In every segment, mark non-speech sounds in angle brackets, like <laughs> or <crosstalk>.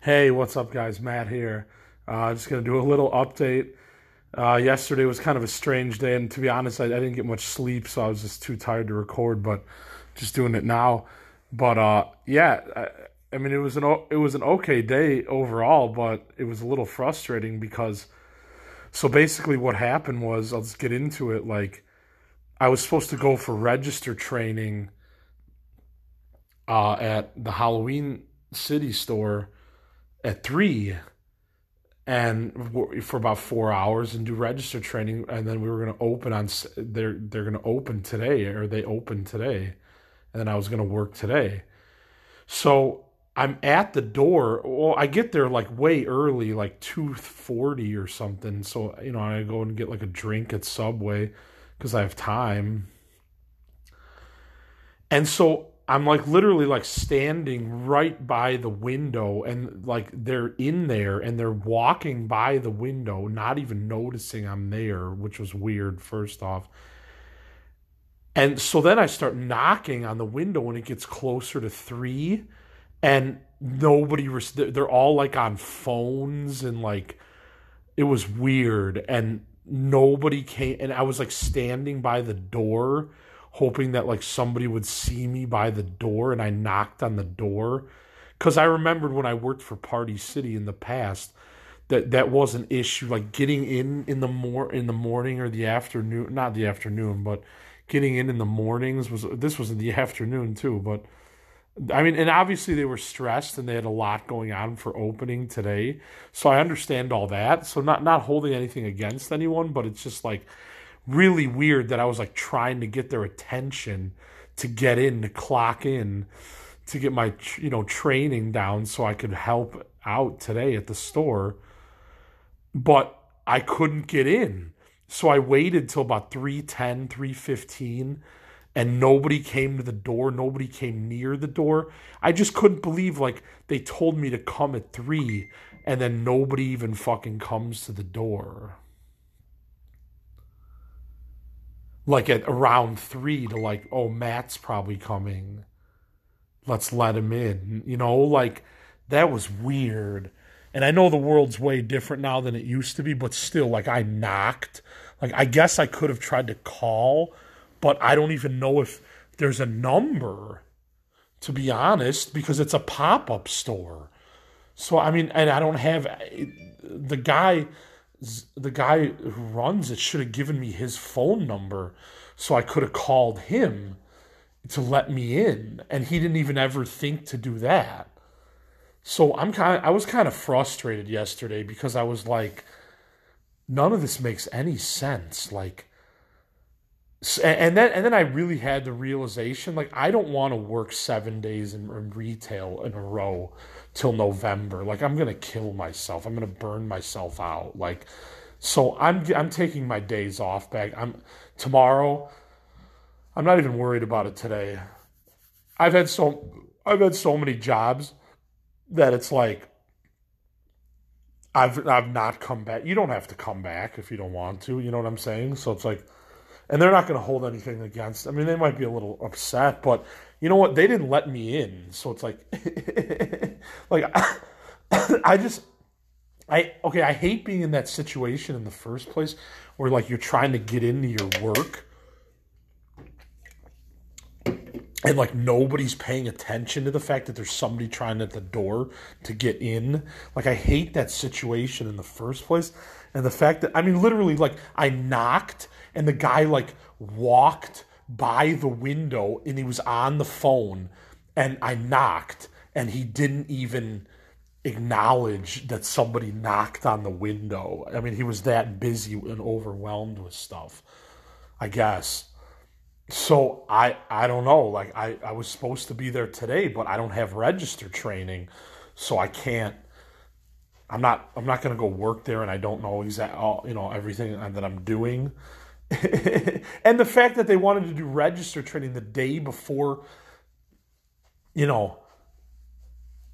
Hey, what's up, guys? Matt here. Uh, just going to do a little update. Uh, yesterday was kind of a strange day, and to be honest, I, I, didn't get much sleep, so I was just too tired to record. But just doing it now. But uh, yeah, I, I mean, it was an it was an okay day overall, but it was a little frustrating because. So basically, what happened was I'll just get into it. Like, I was supposed to go for register training uh, at the Halloween City store at three and for about four hours and do register training and then we were going to open on they're they're going to open today or they open today and then i was going to work today. So i'm at the door well i get there like way early like 2.40 or something so you know i go and get like a drink at subway because i have time. And so I'm like literally like standing right by the window and like they're in there and they're walking by the window, not even noticing I'm there, which was weird, first off. And so then I start knocking on the window when it gets closer to three, and nobody, res- they're all like on phones and like it was weird. And nobody came, and I was like standing by the door hoping that like somebody would see me by the door and I knocked on the door. Cuz I remembered when I worked for Party City in the past that that was an issue like getting in in the more in the morning or the afternoon not the afternoon but getting in in the mornings was this was in the <laughs> afternoon too but I mean and obviously they were stressed and they had a lot going on for opening today. So I understand all that. So not not holding anything against anyone but it's just like really weird that I was like trying to get their attention to get in, to clock in, to get my you know training down so I could help out today at the store. But I couldn't get in. So I waited till about 310, 315 and nobody came to the door, nobody came near the door. I just couldn't believe like they told me to come at 3 and then nobody even fucking comes to the door. Like at around three to like, oh, Matt's probably coming. Let's let him in. You know, like that was weird. And I know the world's way different now than it used to be, but still, like I knocked. Like I guess I could have tried to call, but I don't even know if there's a number, to be honest, because it's a pop up store. So I mean, and I don't have eh, the guy the guy who runs it should have given me his phone number so I could have called him to let me in and he didn't even ever think to do that. So I'm kind of, I was kind of frustrated yesterday because I was like none of this makes any sense like and then and then I really had the realization like I don't want to work 7 days in, in retail in a row till November. Like I'm gonna kill myself. I'm gonna burn myself out. Like so I'm I'm taking my days off back. I'm tomorrow. I'm not even worried about it today. I've had so I've had so many jobs that it's like I've I've not come back. You don't have to come back if you don't want to. You know what I'm saying? So it's like, and they're not going to hold anything against. I mean, they might be a little upset, but you know what? They didn't let me in, so it's like, <laughs> like <coughs> I just, I okay. I hate being in that situation in the first place, where like you're trying to get into your work, and like nobody's paying attention to the fact that there's somebody trying at the door to get in. Like I hate that situation in the first place, and the fact that I mean, literally, like I knocked, and the guy like walked by the window and he was on the phone and I knocked and he didn't even acknowledge that somebody knocked on the window. I mean, he was that busy and overwhelmed with stuff, I guess. So I I don't know. Like I, I was supposed to be there today, but I don't have register training, so I can't I'm not I'm not gonna go work there and I don't know exactly you know everything that I'm doing. <laughs> and the fact that they wanted to do register training the day before, you know,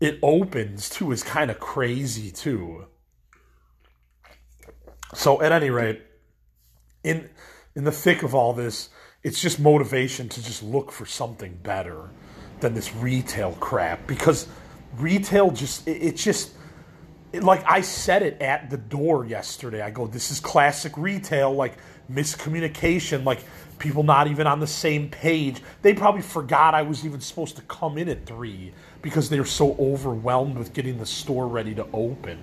it opens too is kind of crazy too. So at any rate, in in the thick of all this, it's just motivation to just look for something better than this retail crap because retail just it, it just it, like I said it at the door yesterday. I go, this is classic retail, like miscommunication, like people not even on the same page. They probably forgot I was even supposed to come in at three because they were so overwhelmed with getting the store ready to open.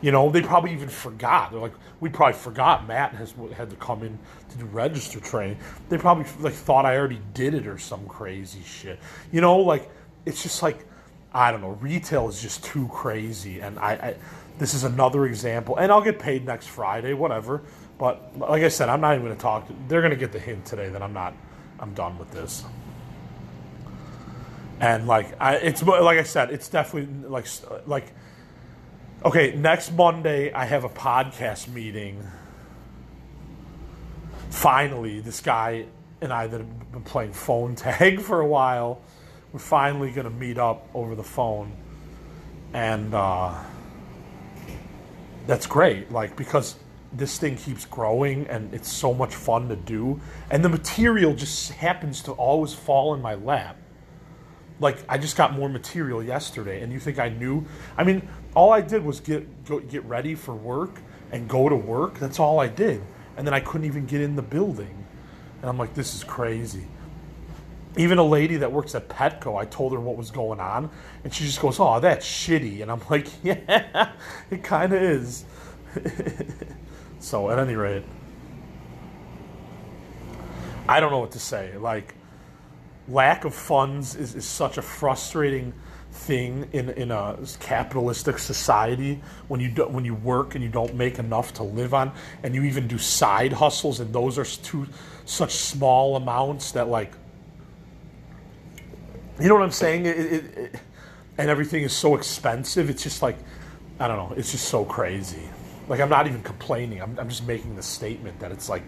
You know, they probably even forgot. They're like, we probably forgot Matt has had to come in to do register training. They probably like thought I already did it or some crazy shit. You know, like it's just like I don't know. Retail is just too crazy, and I, I this is another example. And I'll get paid next Friday, whatever. But like I said, I'm not even going to talk. They're going to get the hint today that I'm not. I'm done with this. And like I, it's like I said, it's definitely like like. Okay, next Monday I have a podcast meeting. Finally, this guy and I that have been playing phone tag <laughs> for a while, we're finally going to meet up over the phone, and uh, that's great. Like because this thing keeps growing and it's so much fun to do and the material just happens to always fall in my lap. Like i just got more material yesterday and you think i knew? I mean all i did was get go, get ready for work and go to work. That's all i did. And then i couldn't even get in the building. And i'm like this is crazy even a lady that works at petco i told her what was going on and she just goes oh that's shitty and i'm like <laughs> yeah it kind of is <laughs> So at any rate, I don't know what to say. Like, lack of funds is, is such a frustrating thing in, in a capitalistic society when you do, when you work and you don't make enough to live on and you even do side hustles and those are too such small amounts that like you know what I'm saying it, it, it, and everything is so expensive it's just like I don't know it's just so crazy like I'm not even complaining. I'm, I'm just making the statement that it's like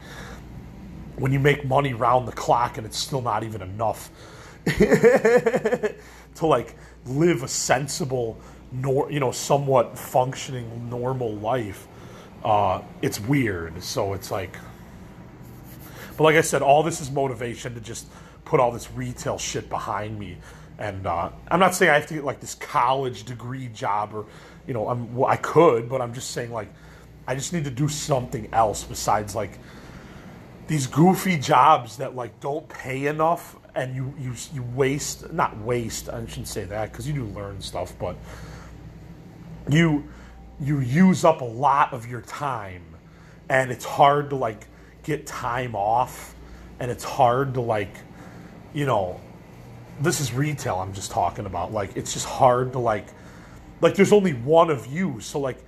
when you make money round the clock and it's still not even enough <laughs> to like live a sensible, nor you know, somewhat functioning normal life. Uh, it's weird. So it's like, but like I said, all this is motivation to just put all this retail shit behind me. And uh, I'm not saying I have to get like this college degree job or, you know, I'm, well, I could, but I'm just saying like I just need to do something else besides like these goofy jobs that like don't pay enough and you you you waste not waste I shouldn't say that because you do learn stuff but you you use up a lot of your time and it's hard to like get time off and it's hard to like you know this is retail I'm just talking about like it's just hard to like like there's only one of you so like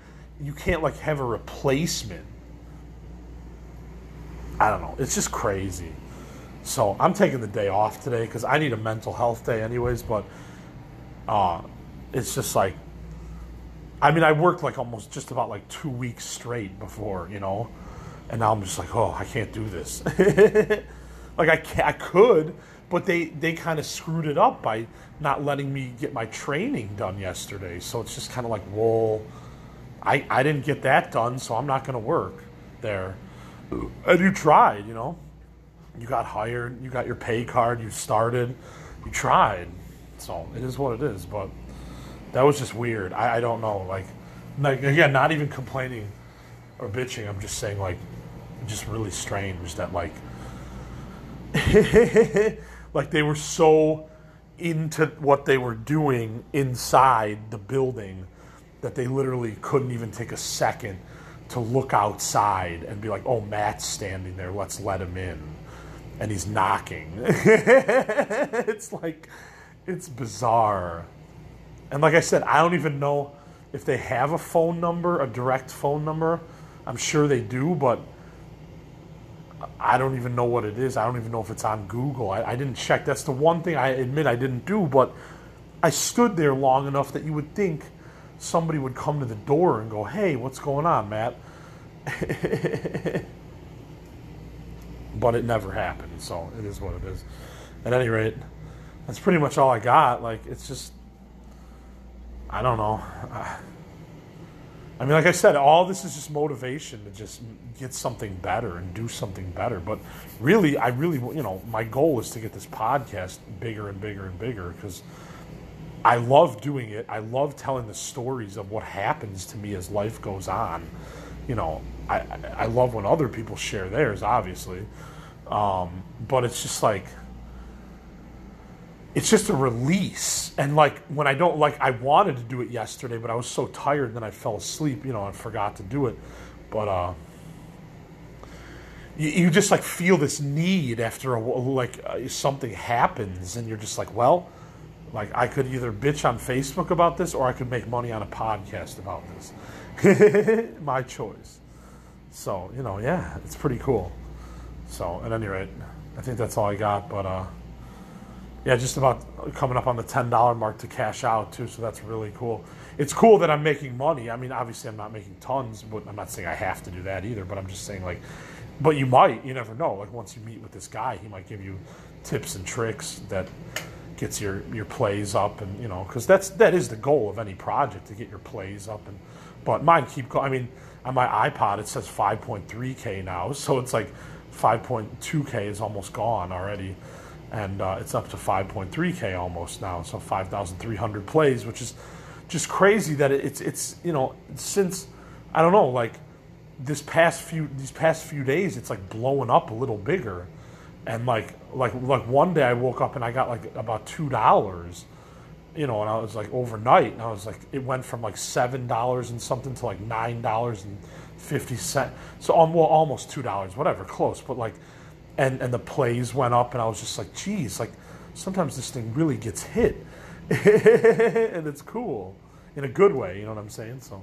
you can't like have a replacement. I don't know. It's just crazy. So I'm taking the day off today because I need a mental health day, anyways. But uh, it's just like, I mean, I worked like almost just about like two weeks straight before, you know, and now I'm just like, oh, I can't do this. <laughs> like I, I could, but they they kind of screwed it up by not letting me get my training done yesterday. So it's just kind of like, whoa I, I didn't get that done, so I'm not going to work there. And you tried, you know. You got hired, you got your pay card, you started, you tried. So it is what it is. But that was just weird. I, I don't know. Like, like, again, not even complaining or bitching. I'm just saying, like, just really strange that, like, <laughs> like they were so into what they were doing inside the building that they literally couldn't even take a second to look outside and be like, oh, Matt's standing there, let's let him in. And he's knocking. <laughs> it's like, it's bizarre. And like I said, I don't even know if they have a phone number, a direct phone number. I'm sure they do, but I don't even know what it is. I don't even know if it's on Google. I, I didn't check. That's the one thing I admit I didn't do, but I stood there long enough that you would think – somebody would come to the door and go, "Hey, what's going on, Matt?" <laughs> but it never happened, so it is what it is. At any rate, that's pretty much all I got. Like, it's just, I don't know. I mean, like I said, all this is just motivation to just get something better and do something better. But really, I really, you know, my goal is to get this podcast bigger and bigger and bigger because I love doing it. I love telling the stories of what happens to me as life goes on. You know, I, I love when other people share theirs, obviously. Um, but it's just like, it's just a release. And like when I don't, like, I wanted to do it yesterday, but I was so tired and then I fell asleep, you know, and forgot to do it. But, uh, you, you just like feel this need after a, like uh, something happens and you're just like, well, like I could either bitch on Facebook about this or I could make money on a podcast about this. <laughs> My choice. So, you know, yeah, it's pretty cool. So, at any rate, I think that's all I got. But, uh, yeah, just about coming up on the $10 mark to cash out, too. So, that's really cool. It's cool that I'm making money. I mean, obviously, I'm not making tons, but I'm not saying I have to do that either. But I'm just saying, like, but you might, you never know. Like, once you meet with this guy, he might give you tips and tricks that gets your your plays up and you know because that's that is the goal of any project to get your plays up and but mine keep going. i mean on my ipod it says 5.3k now <laughs> so it's like 5.2k is almost gone already and uh, it's up to 5.3k almost now so 5300 plays which is just crazy that it's it's you know since i don't know like this past few these past few days it's like blowing up a little bigger and like like like one day I woke up and I got like about two dollars, you know, and I was like overnight, and I was like it went from like seven dollars and something to like nine dollars and fifty cent. So um, well almost two dollars, whatever, close, but like, and and the plays went up, and I was just like, geez, like sometimes this thing really gets hit, <laughs> and it's cool in a good way, you know what I'm saying? So.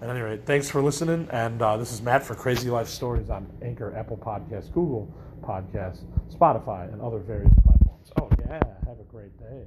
At any rate, thanks for listening. And uh, this is Matt for Crazy Life Stories on Anchor, Apple Podcasts, Google Podcasts, Spotify, and other various platforms. Oh, yeah. Have a great day.